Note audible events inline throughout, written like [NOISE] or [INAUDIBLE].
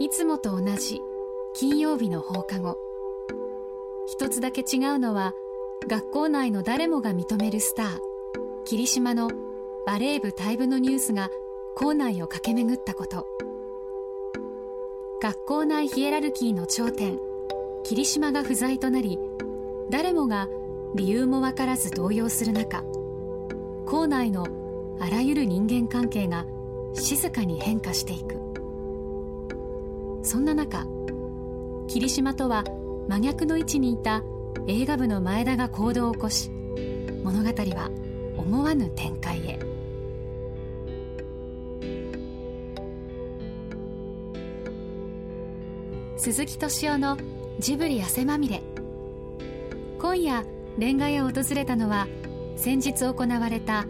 いつもと同じ金曜日の放課後。一つだけ違うのは学校内の誰もが認めるスター霧島のバレー部退部のニュースが校内を駆け巡ったこと。学校内ヒエラルキーの頂点霧島が不在となり誰もが理由も分からず動揺する中校内のあらゆる人間関係が静かに変化していく。そんな中霧島とは真逆の位置にいた映画部の前田が行動を起こし物語は思わぬ展開へ。鈴木敏夫のジブリ汗まみれ。今夜レンガ屋を訪れたのは先日行われた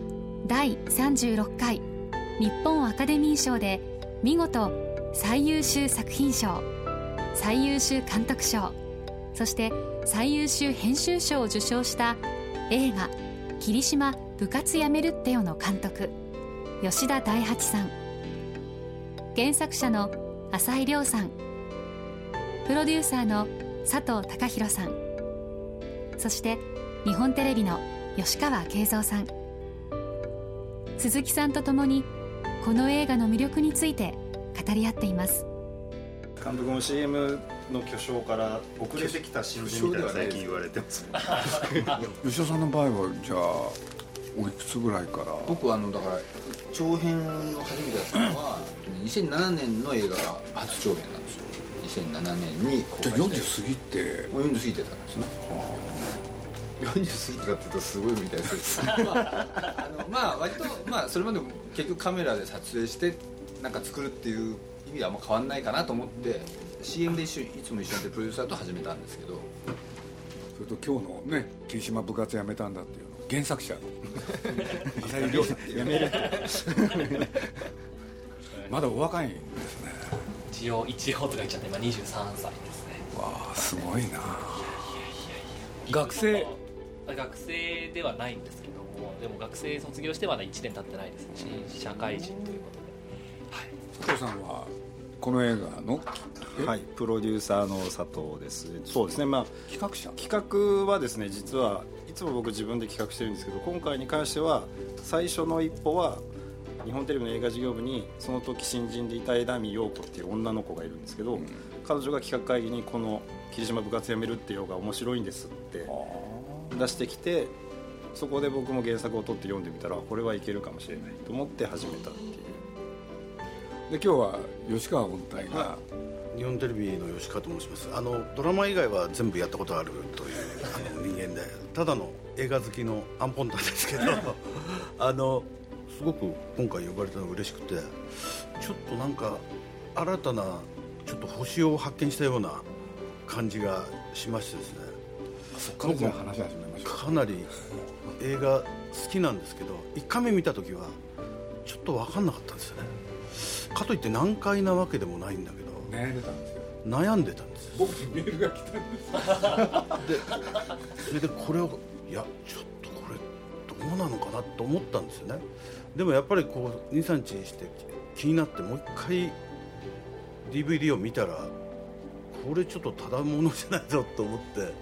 第36回日本アカデミー賞で見事最優秀作品賞最優秀監督賞そして最優秀編集賞を受賞した映画「霧島部活やめるってよ」の監督吉田大八さん。原作者の浅井亮さん。プロデューサーの佐藤貴弘さん。そして日本テレビの吉川慶三さん。鈴木さんと共にこの映画の魅力について語り合っています。監督も CM の巨匠から遅れてきた新人みたいな最近言われてます [LAUGHS] 吉田さんの場合はじゃあおいくつぐらいから？僕はあのだから長編を初めてやったのは [CLEARS THROAT] 2007年の映画が初長編なんですよ。2007年にじゃあ40過ぎて。もう40過ぎてたんですね。40過ぎたって言うとすごいみたいです [LAUGHS] まああのまあ割とまあそれまでも結局カメラで撮影してなんか作るっていう意味はあんま変わんないかなと思って CM で一緒いつも一緒にやってるプロデューサーと始めたんですけどそれと今日のね霧島部活やめたんだっていうの原作者。[LAUGHS] 浅井亮さん。やめるまだお若いんですね。一応一応とか言っちゃって今23歳ですね。わあすごいな。学生。学生ではないんですけどもでも学生卒業してまだ1年経ってないですし社会人という佐藤さんはこの映画の？はいプロデューサーの佐藤です。そうですねまあ企画者？企画はですね実はいつも僕自分で企画してるんですけど今回に関しては最初の一歩は日本テレビの映画事業部にその時新人でいた枝見陽子っていう女の子がいるんですけど、うん、彼女が企画会議にこの「霧島部活やめるっていうのが面白いんです」って。出してきてそこで僕も原作を取って読んでみたらこれはいけるかもしれないと思って始めたっていうで今日は吉川本体が、はい、日本テレビの吉川と申します。あのドラマ以外は全部やったことあるというあの人間で。ただの映画好きのアンポンタンですけど。[LAUGHS] あのすごく今回呼ばれたのが嬉しくてちょっとなんか新たなちょっと星を発見したような感じがしましてですね。そこから話し始めましかなり映画好きなんですけど1回目見た時はちょっと分かんなかったんですよねかといって難解なわけでもないんだけど悩んでたんですよ。悩んでたんです僕にメールが来たんですでそれでこれをいやちょっとこれどうなのかなと思ったんですよね。でもやっぱりこう23日して気になってもう一回 DVD を見たらこれちょっとただものじゃないぞと思って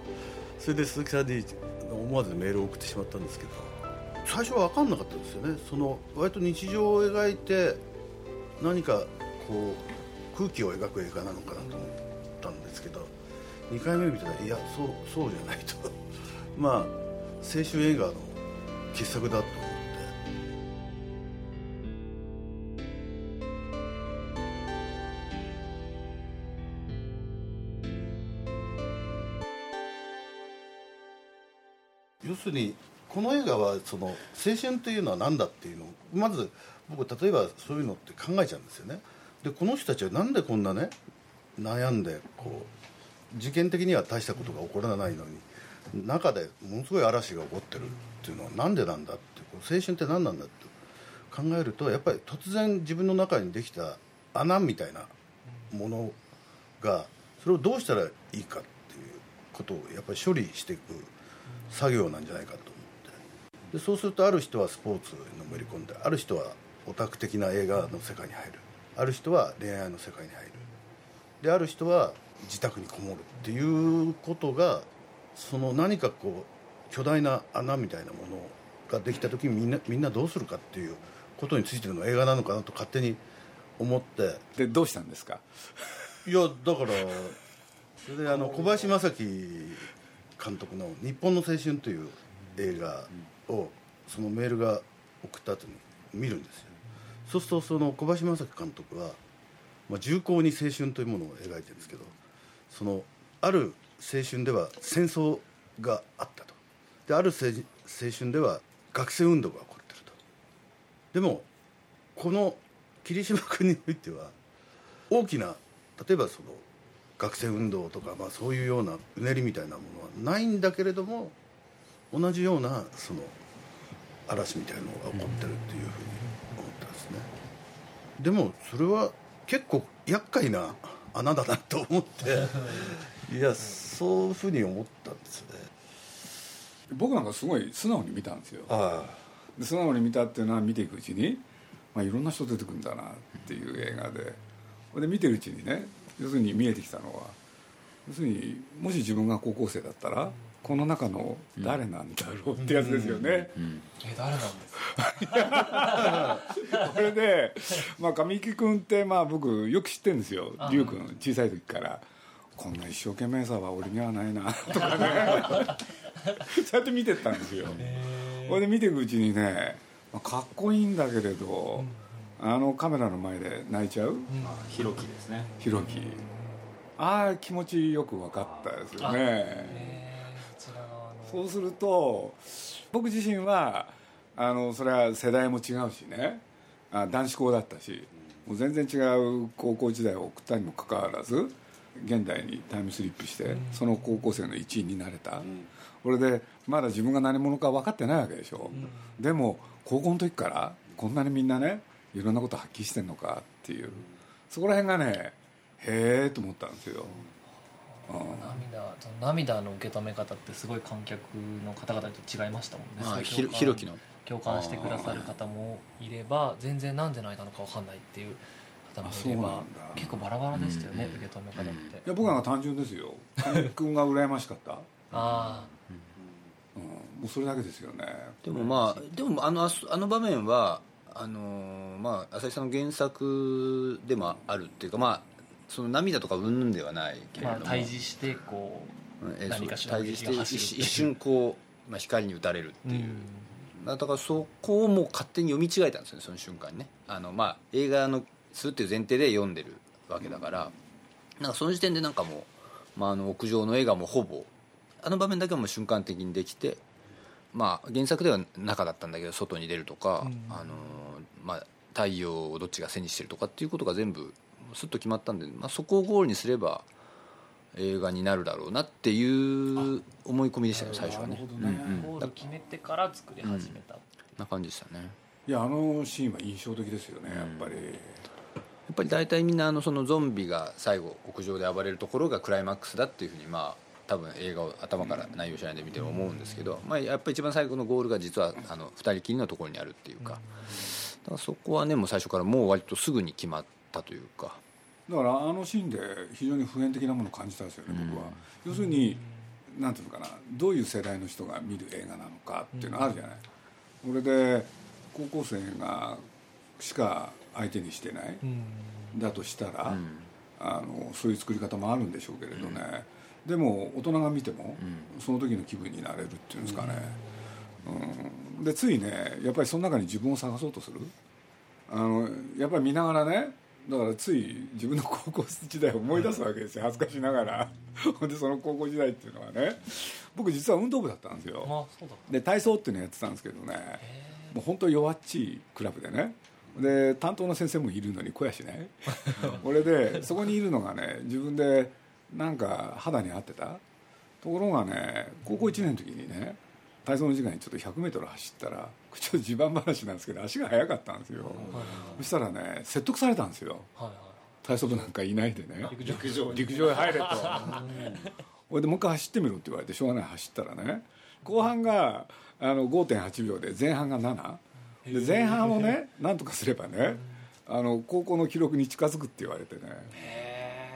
それで鈴木さんに思わずメールを送ってしまったんですけど最初は分かんなかったですよね。その割と日常を描いて何かこう空気を描く映画なのかなと思ったんですけど2回目見たらいやそうそうじゃないと。[LAUGHS] まあ青春映画の傑作だと思って。要するにこの映画はその青春というのは何だっていうのをまず僕例えばそういうのって考えちゃうんですよね。でこの人たちはなんでこんなね悩んでこう事件的には大したことが起こらないのに中でものすごい嵐が起こってるっていうのはなんでなんだってこう青春って何なんだって考えるとやっぱり突然自分の中にできた穴みたいなものがそれをどうしたらいいかっていうことをやっぱり処理していく作業なんじゃないかと思って。でそうするとある人はスポーツにのめり込んである人はオタク的な映画の世界に入る。ある人は恋愛の世界に入る。である人は自宅にこもるっていうことがその何かこう巨大な穴みたいなものができた時にみんなみんなどうするかっていうことについての映画なのかなと勝手に思って。でどうしたんですか？いやだからそれであの小林正樹監督の「日本の青春」という映画をそのメールが送った後に見るんですよそうするとその小林正樹監督は、まあ、重厚に青春というものを描いてるんですけどそのある青春では戦争があったと。である青春では学生運動が起こってると。でもこの霧島君においては大きな例えばその学生運動とか、まあ、そういうようなうねりみたいなものはないんだけれども同じようなその嵐みたいなのが起こってるっていうふうにでもそれは結構厄介な [LAUGHS] 穴だなと思って。いやそういうふうに思ったんですよね。僕なんかすごい素直に見たんですよ。あで素直に見たっていうのは見ていくうちに、まあ、いろんな人出てくるんだなっていう映画で。で見てるうちにね要するに見えてきたのは要するにもし自分が高校生だったらこの中の誰なんだろうってやつですよね、え誰なんですか？[LAUGHS] これで、まあ、神木君ってまあ僕よく知ってるんですよ。龍君小さい時から。こんな一生懸命さは俺にはないなとかね。[LAUGHS] そうやって見てったんですよ。これで見ていくうちにね、まあかっこいいんだけれど、あのカメラの前で泣いちゃう、ひろきですね。ひろきああ気持ちよく分かったですよねそうすると僕自身はあのそれは世代も違うしね。あ男子校だったしもう全然違う高校時代を送ったにもかかわらず現代にタイムスリップして、その高校生の一員になれた、これでまだ自分が何者か分かってないわけでしょ、でも高校の時からこんなにみんなねいろんなこと発揮してんのかっていう。そこら辺がねへえと思ったんですよ、うん涙その涙の受け止め方ってすごい観客の方々と違いましたもんね。まあひろひろきの。共感してくださる方もいれば全然なんで泣いたのか分かんないっていう方もいれば結構バラバラでしたよね、受け止め方って、いや僕なんか単純ですよ。君が羨ましかった、あうん、もうそれだけですよね。でもまあでもあのあの場面はあのーまあ浅井さんの原作でもあるっていうかまあその涙とか云々ではないけあまあれども、対峙してこうんえー何かしらの対峙して一一瞬こう、まあ、光に打たれるってう、いう、だからそこをもう勝手に読み違えたんですよねその瞬間にね。あの、まあ、映画のするっていう前提で読んでるわけだから。なんかその時点でなんかもう、まあ、あの屋上の映画もほぼあの場面だけはもう瞬間的にできて、まあ、原作では中だったんだけど外に出るとか、うん。あのまあ、太陽をどっちが背にしてるとかっていうことが全部すっと決まったんで、まあ、そこをゴールにすれば映画になるだろうなっていう思い込みでしたね。最初はね。なるほどねうんうん。ゴール決めてから作り始めた、な感じでしたね。いやあのシーンは印象的ですよねやっぱり、やっぱり大体みんなあのそのゾンビが最後屋上で暴れるところがクライマックスだっていうふうにまあ多分映画を頭から内容知らないで見ても思うんですけど、まあ、やっぱり一番最後のゴールが実はあの2人きりのところにあるっていうか,、だからそこはねもう最初からもう割とすぐに決まったというか。だからあのシーンで非常に普遍的なものを感じたんですよね、僕は。要するになんていうのかなどういう世代の人が見る映画なのかっていうのあるじゃない、これで高校生がしか相手にしてない、だとしたら、あのそういう作り方もあるんでしょうけれどね、でも大人が見ても、その時の気分になれるっていうんですかね、うん。でついねやっぱりその中に自分を探そうとする。あのやっぱり見ながらねだからつい自分の高校時代を思い出すわけですよ。恥ずかしながら。[LAUGHS] でその高校時代っていうのはね。僕実は運動部だったんですよ。で体操っていうのやってたんですけどね。もう本当弱っちいクラブでね。で担当の先生もいるのに小やしね。[LAUGHS] 俺でそこにいるのがね自分でなんか肌に合ってた。ところがね高校1年の時にね体操の時間にちょっと 100m 走ったらちょっと自慢話なんですけど足が速かったんですよ。そしたらね説得されたんですよ。はいはい。体操部なんかいないでね。陸上陸上。へ入れと。ほいでもう一回走ってみろって言われてしょうがない走ったらね。後半があの5.8秒で前半が7で前半をねなんとかすればねあの高校の記録に近づくって言われてね。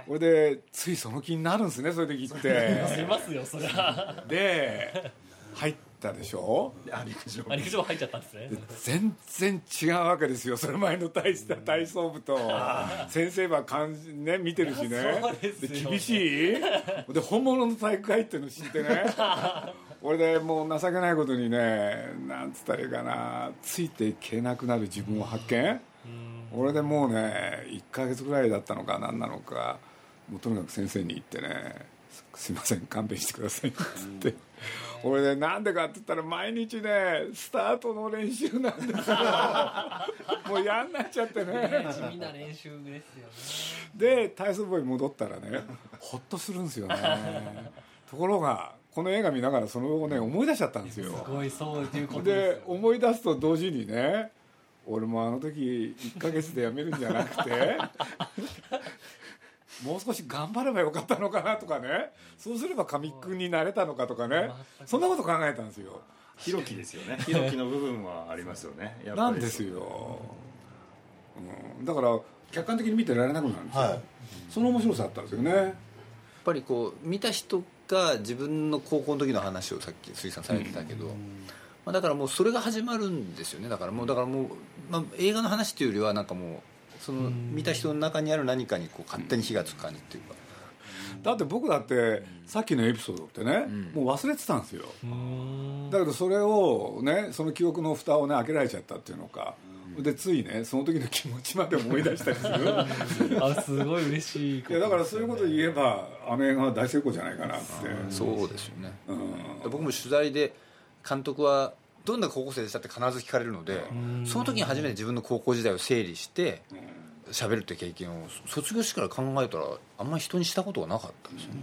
これでついその気になるんですねそれで切って。[LAUGHS] しますよそりゃで入ったでしょ？あ陸上あ陸上入っちゃったんですね。全然違うわけですよ。それ前の体体操部と。[LAUGHS] 先生はかん、ね、見てるしね。厳しい？で本物の体育会っていうの知ってね？[LAUGHS] 俺でもう情けないことにねなんつったらいいかな。ついていけなくなる自分を発見？俺でもうね1ヶ月ぐらいだったのか何なのかもうとにかく先生に言ってね「すすいません勘弁してください」っつって。俺ねなんでかって言ったら毎日ねスタートの練習なんですよ。[LAUGHS] もう嫌になっちゃってね。地味な練習ですよね。で体操部に戻ったらねホッとするんですよね。ところがこの映画見ながらその後ね思い出しちゃったんですよ。すごいそういうことですでよ思い出すと同時にね俺もあの時1ヶ月で辞めるんじゃなくてもう少し頑張ればよかったのかなとかね。そうすれば神君になれたのかとかね。そんなこと考えたんですよ。ひろきですよねひろきの部分はありますよ [LAUGHS] ね。なんですよ、うん、だから客観的に見てられなくなるんですよ、はい。その面白さあったんですよね。やっぱりこう見た人が自分の高校の時の話をさっき水さんされてたけど、まあ、だからもうそれが始まるんですよね。だからもうだからもう、まあ、映画の話っていうよりはなんかもうその見た人の中にある何かにこう勝手に火がつく感じっていうか、だって僕だってさっきのエピソードってね、もう忘れてたんですよ。だけどそれをねその記憶の蓋をね開けられちゃったっていうのか、でついねその時の気持ちまで思い出したりする。[LAUGHS] あすごい嬉しいいやだからそういうこと言えばあの映画は大成功じゃないかなって。そうですよね、うん。で僕も取材で監督はどんな高校生でしたって必ず聞かれるのでその時に初めて自分の高校時代を整理して喋るって経験を卒業してから考えたらあんまり人にしたことがなかったんですよね。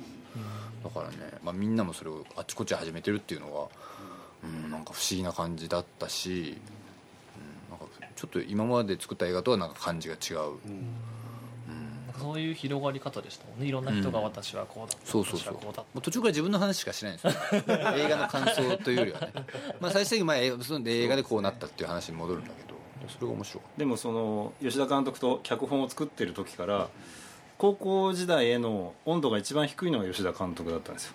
だからね、まあ、みんなもそれをあっちこっちで始めてるっていうのは、うん、なんか不思議な感じだったし、うん、なんかちょっと今まで作った映画とはなんか感じが違う、なん。かそういう広がり方でしたもんね。いろんな人が私はこうだった、そうそうそう。も私はこうだっう途中から自分の話しかしないんですよ。[LAUGHS] 映画の感想というよりはね、まあ、最終的にまあ映画その映画でこうなったっていう話に戻るんだけど。それが面白かっでもその吉田監督と脚本を作ってる時から高校時代への温度が一番低いのが吉田監督だったんですよ。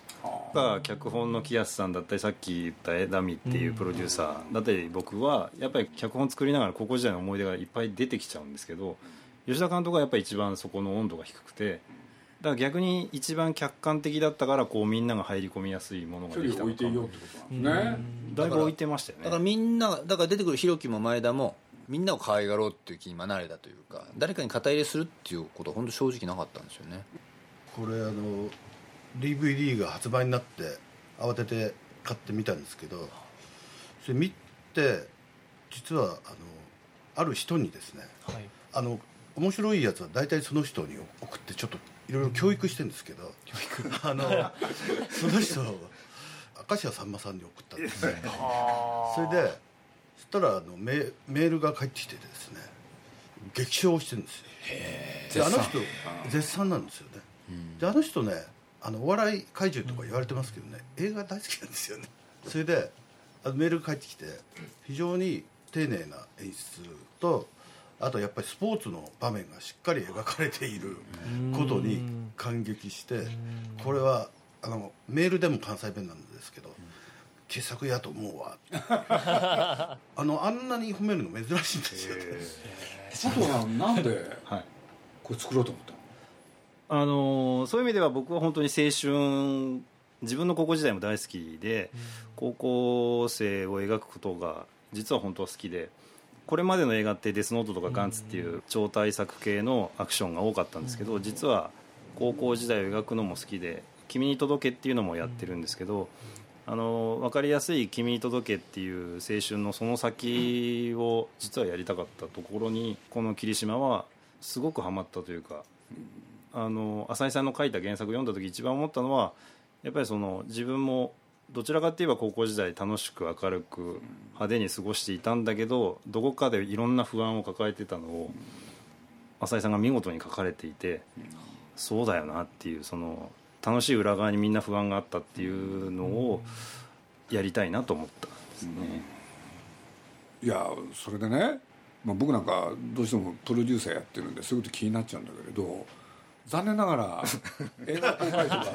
が脚本の木安さんだったりさっき言った枝見っていうプロデューサーだったり僕はやっぱり脚本作りながら高校時代の思い出がいっぱい出てきちゃうんですけど吉田監督はやっぱり一番そこの温度が低くてだから逆に一番客観的だったからこうみんなが入り込みやすいものができたのか置いてい。ようってことなん。ですねだいぶ置いてましたよただからねみんながだから出てくるひろきも前田もみんなを可愛がろうっていう気になれたというか誰かに肩入れするっていうことは本当正直なかったんですよね。これあの DVD が発売になって慌てて買ってみたんですけどそれ見て実はあのある人にですねたはい。あの面白いやつは大体その人に送ってちょっといろいろ教育してるんですけどあのその人明石家さんまさんに送ったんですね。[LAUGHS] それでそしたらあのメメールが返ってきててですね激賞してるんですよ。であの人絶賛？なんですよね、であの人ねあのお笑い怪獣とか言われてますけどね、映画大好きなんですよね。それであのメールが返ってきて非常に丁寧な演出とあとやっぱりスポーツの場面がしっかり描かれていることに感激してこれはあのメールでも関西弁なんですけど傑作やと思うわ。[LAUGHS] あのあんなに褒めるの珍しいんですよ。ね佐藤さんなんではい。これ作ろうと思ったの？あのーそういう意味では僕は本当に青春自分の高校時代も大好きで、高校生を描くことが実は本当は好きでこれまでの映画って「デスノート」とか「ガンツ」っていう超大作系のアクションが多かったんですけど、実は高校時代を描くのも好きで「君に届け」っていうのもやってるんですけど、あの分かりやすい「君に届け」っていう青春のその先を実はやりたかったところにこの霧島はすごくハマったというかあの浅井さんの書いた原作を読んだ時一番思ったのはやっぱりその自分もどちらかといえば高校時代楽しく明るく派手に過ごしていたんだけどどこかでいろんな不安を抱えてたのを浅井さんが見事に書かれていてそうだよなっていうその楽しい裏側にみんな不安があったっていうのをやりたいなと思ったんですね。いやそれでね、まあ、僕なんかどうしてもプロデューサーやってるんでそういうこと気になっちゃうんだけれど残念ながら [LAUGHS] 映画公開日は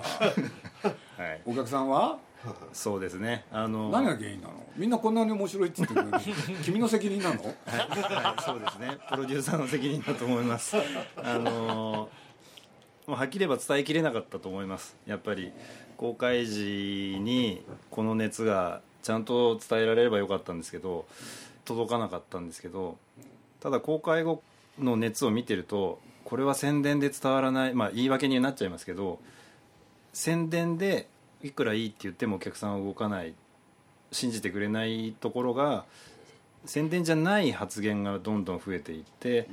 はいお客さんは [LAUGHS] そうですね。あの何が原因なの？みんなこんなに面白いって言ってるのに君の責任なの？はい、はい、そうですね。プロデューサーの責任だと思います。あのーもうはっきり言えば伝えきれなかったと思います。やっぱり公開時にこの熱がちゃんと伝えられればよかったんですけど届かなかったんですけどただ公開後の熱を見てるとこれは宣伝で伝わらないまあ言い訳になっちゃいますけど宣伝でいくらいいって言ってもお客さんは動かない信じてくれないところが宣伝じゃない発言がどんどん増えていって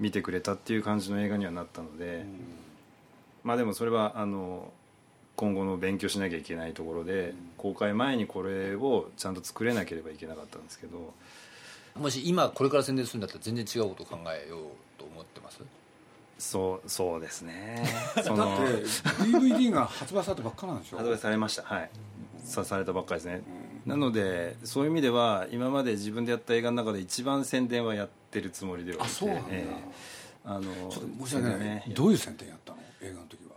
見てくれたっていう感じの映画にはなったのでまあでもそれはあの今後の勉強しなきゃいけないところで公開前にこれをちゃんと作れなければいけなかったんですけど。もし今これから宣伝するんだったら全然違うことを考えようと思ってます？そうそうですね。[LAUGHS] そだのって DVD が発売されたばっかなんでしょ？発売されました。はい。さされたばっかりですね。なのでそういう意味では今まで自分でやった映画の中で一番宣伝はやってるつもりではあそうなんだ。ええ。あのちょっと申し訳ない、ねどういう宣伝やったの？映画の時は。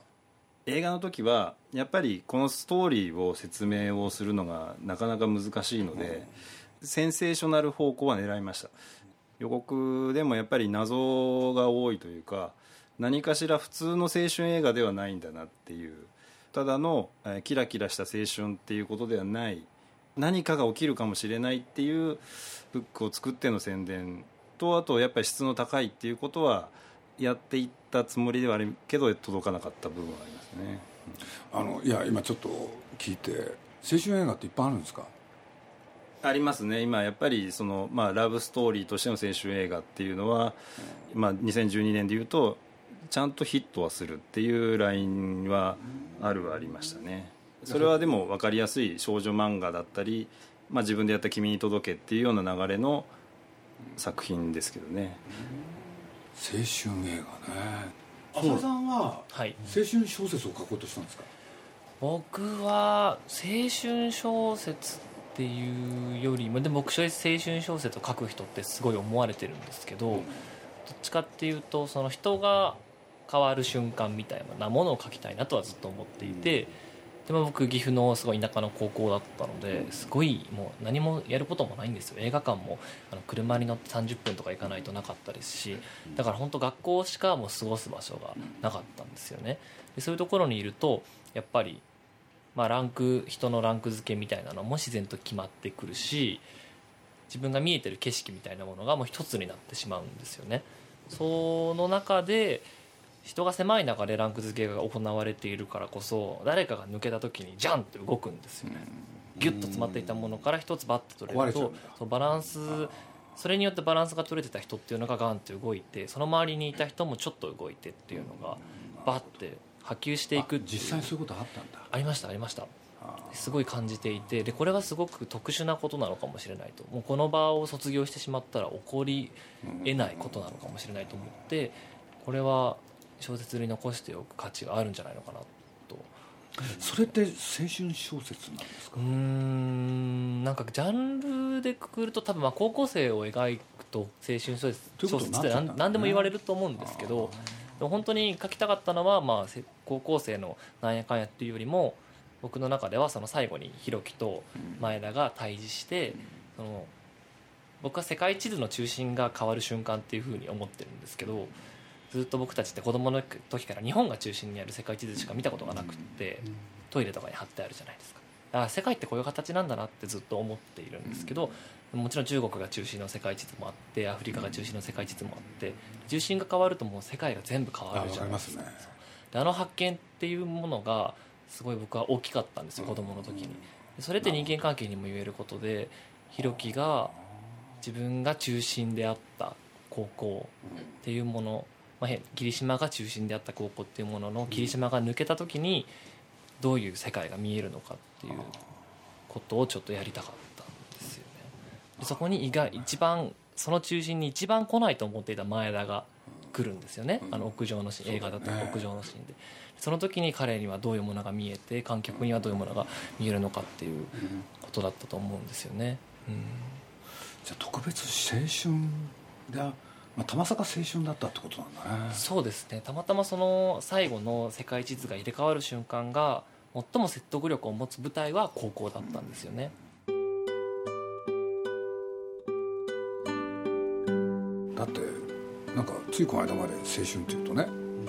映画の時はやっぱりこのストーリーを説明をするのがなかなか難しいので、センセーショナル方向は狙いました。予告でもやっぱり謎が多いというか何かしら普通の青春映画ではないんだなっていう。ただの、えーキラキラした青春っていうことではない。何かが起きるかもしれないっていうブックを作っての宣伝とあとやっぱり質の高いっていうことはやっていったつもりではあるけど届かなかった部分はありますね。あのいや今ちょっと聞いて青春映画っていっぱいあるんですか？ありますね。今やっぱりその、まあ、ラブストーリーとしての青春映画っていうのは、まあ、2012年でいうとちゃんとヒットはするっていうラインはあるはありましたね。それはでも分かりやすい少女漫画だったり、まあ、自分でやった「君に届け」っていうような流れの作品ですけどね。青春映画ね。浅田さんははい。青春小説を書こうとしたんですか？僕は青春小説っていうよりもでも僕青春小説を書く人ってすごい思われてるんですけど、どっちかっていうとその人が変わる瞬間みたいなものを書きたいなとはずっと思っていて、でも僕岐阜のすごい田舎の高校だったのですごいもう何もやることもないんですよ。映画館もあの車に乗って30分とか行かないとなかったですしだから本当学校しかもう過ごす場所がなかったんですよね。でそういうところにいるとやっぱりまあ、ランク人のランク付けみたいなのも自然と決まってくるし自分が見えてる景色みたいなものがもう一つになってしまうんですよね。その中で人が狭い中でランク付けが行われているからこそ誰かが抜けた時にジャンって動くんですよね。ギュッと詰まっていたものから一つバッと取れるとそうバランスそれによってバランスが取れてた人っていうのがガンって動いてその周りにいた人もちょっと動いてっていうのがバッて波及していく実際にそういうことあったんだ。ありましたありました。すごい感じていてでこれがすごく特殊なことなのかもしれないと。もうこの場を卒業してしまったら起こりえないことなのかもしれないと思ってこれは小説に残しておく価値があるんじゃないのかなと。それって青春小説なんですか？うーんなんかジャンルでくくると多分まあ高校生を描くと青春小説小説って何何でも言われると思うんですけどでも本当に書きたかったのは、まあ、せ高校生のなんやかんやっていうよりも僕の中ではその最後にひろきと前田が対峙してその僕は世界地図の中心が変わる瞬間っていうふうに思ってるんですけどずっと僕たちって子供の時から日本が中心にある世界地図しか見たことがなくってトイレとかに貼ってあるじゃないですか。だから世界ってこういう形なんだなってずっと思っているんですけどもちろん中国が中心の世界地図もあってアフリカが中心の世界地図もあって中心が変わるともう世界が全部変あわるじゃないでか。ね。であの発見っていうものがすごい僕は大きかったんですよ子供の時に。でそれって人間関係にも言えることでひろきが自分が中心であった高校っていうもの、まあ、へ霧島が中心であった高校っていうものの霧島が抜けた時にどういう世界が見えるのかっていうことをちょっとやりたかったんですよね。でそこに意外一番その中心に一番来ないと思っていた前田が来るんですよね、あの屋上のシーン映画だと屋上のシーンで。その時に彼にはどういうものが見えて観客にはどういうものが見えるのかっていうことだったと思うんですよね、うん。じゃあ特別青春が、ままあ、たまさか青春だったってことなんだね。そうですね。たまたまその最後の世界地図が入れ替わる瞬間が最も説得力を持つ舞台は高校だったんですよね、だってなんかついこの間まで青春っていうとね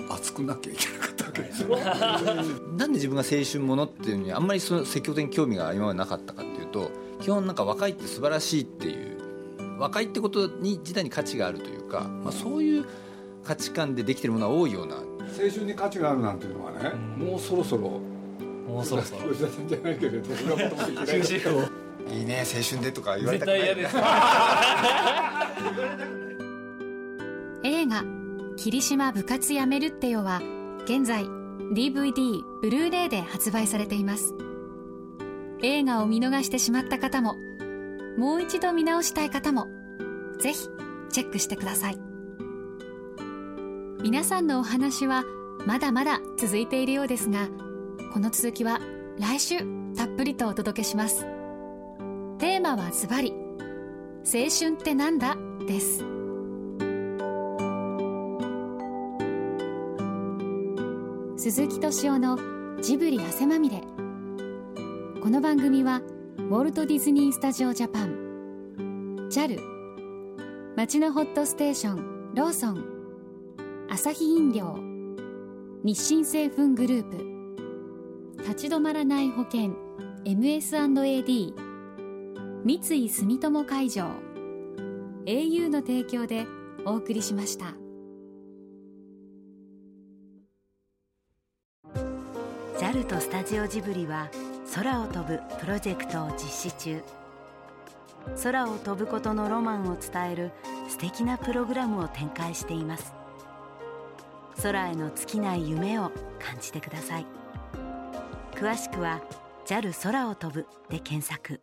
熱くなきゃいけなかったわけですよ [LAUGHS] なんで自分が青春ものっていうのにあんまりその積極的に興味が今までなかったかっていうと基本なんか若いって素晴らしいっていう若いってことに自体に価値があるというか、まあ、そういう価値観でできてるものは多いような。青春に価値があるなんていうのはね、もうそろそろ。もうそろそろ。吉田さんじゃないけれど俺はもっといい終止符をいいね青春でとか言われ絶たくない対嫌です。[LAUGHS] 映画「霧島部活やめるってよ」は現在 DVD ブルーレイで発売されています。映画を見逃してしまった方ももう一度見直したい方もぜひチェックしてください。皆さんのお話はまだまだ続いているようですがこの続きは来週たっぷりとお届けします。テーマはズバリ「青春ってなんだ?」です。鈴木敏夫のジブリ汗まみれ。この番組はウォルト・ディズニー・スタジオ・ジャパン JAL 町のホットステーションローソン。アサヒ飲料。日清製粉グループ。立ち止まらない保険。MS&AD 三井住友海上。au の提供でお送りしました。JAL とスタジオジブリは空を飛ぶプロジェクトを実施中。空を飛ぶことのロマンを伝える素敵なプログラムを展開しています。空への尽きない夢を感じてください。詳しくは JAL 空を飛ぶで検索。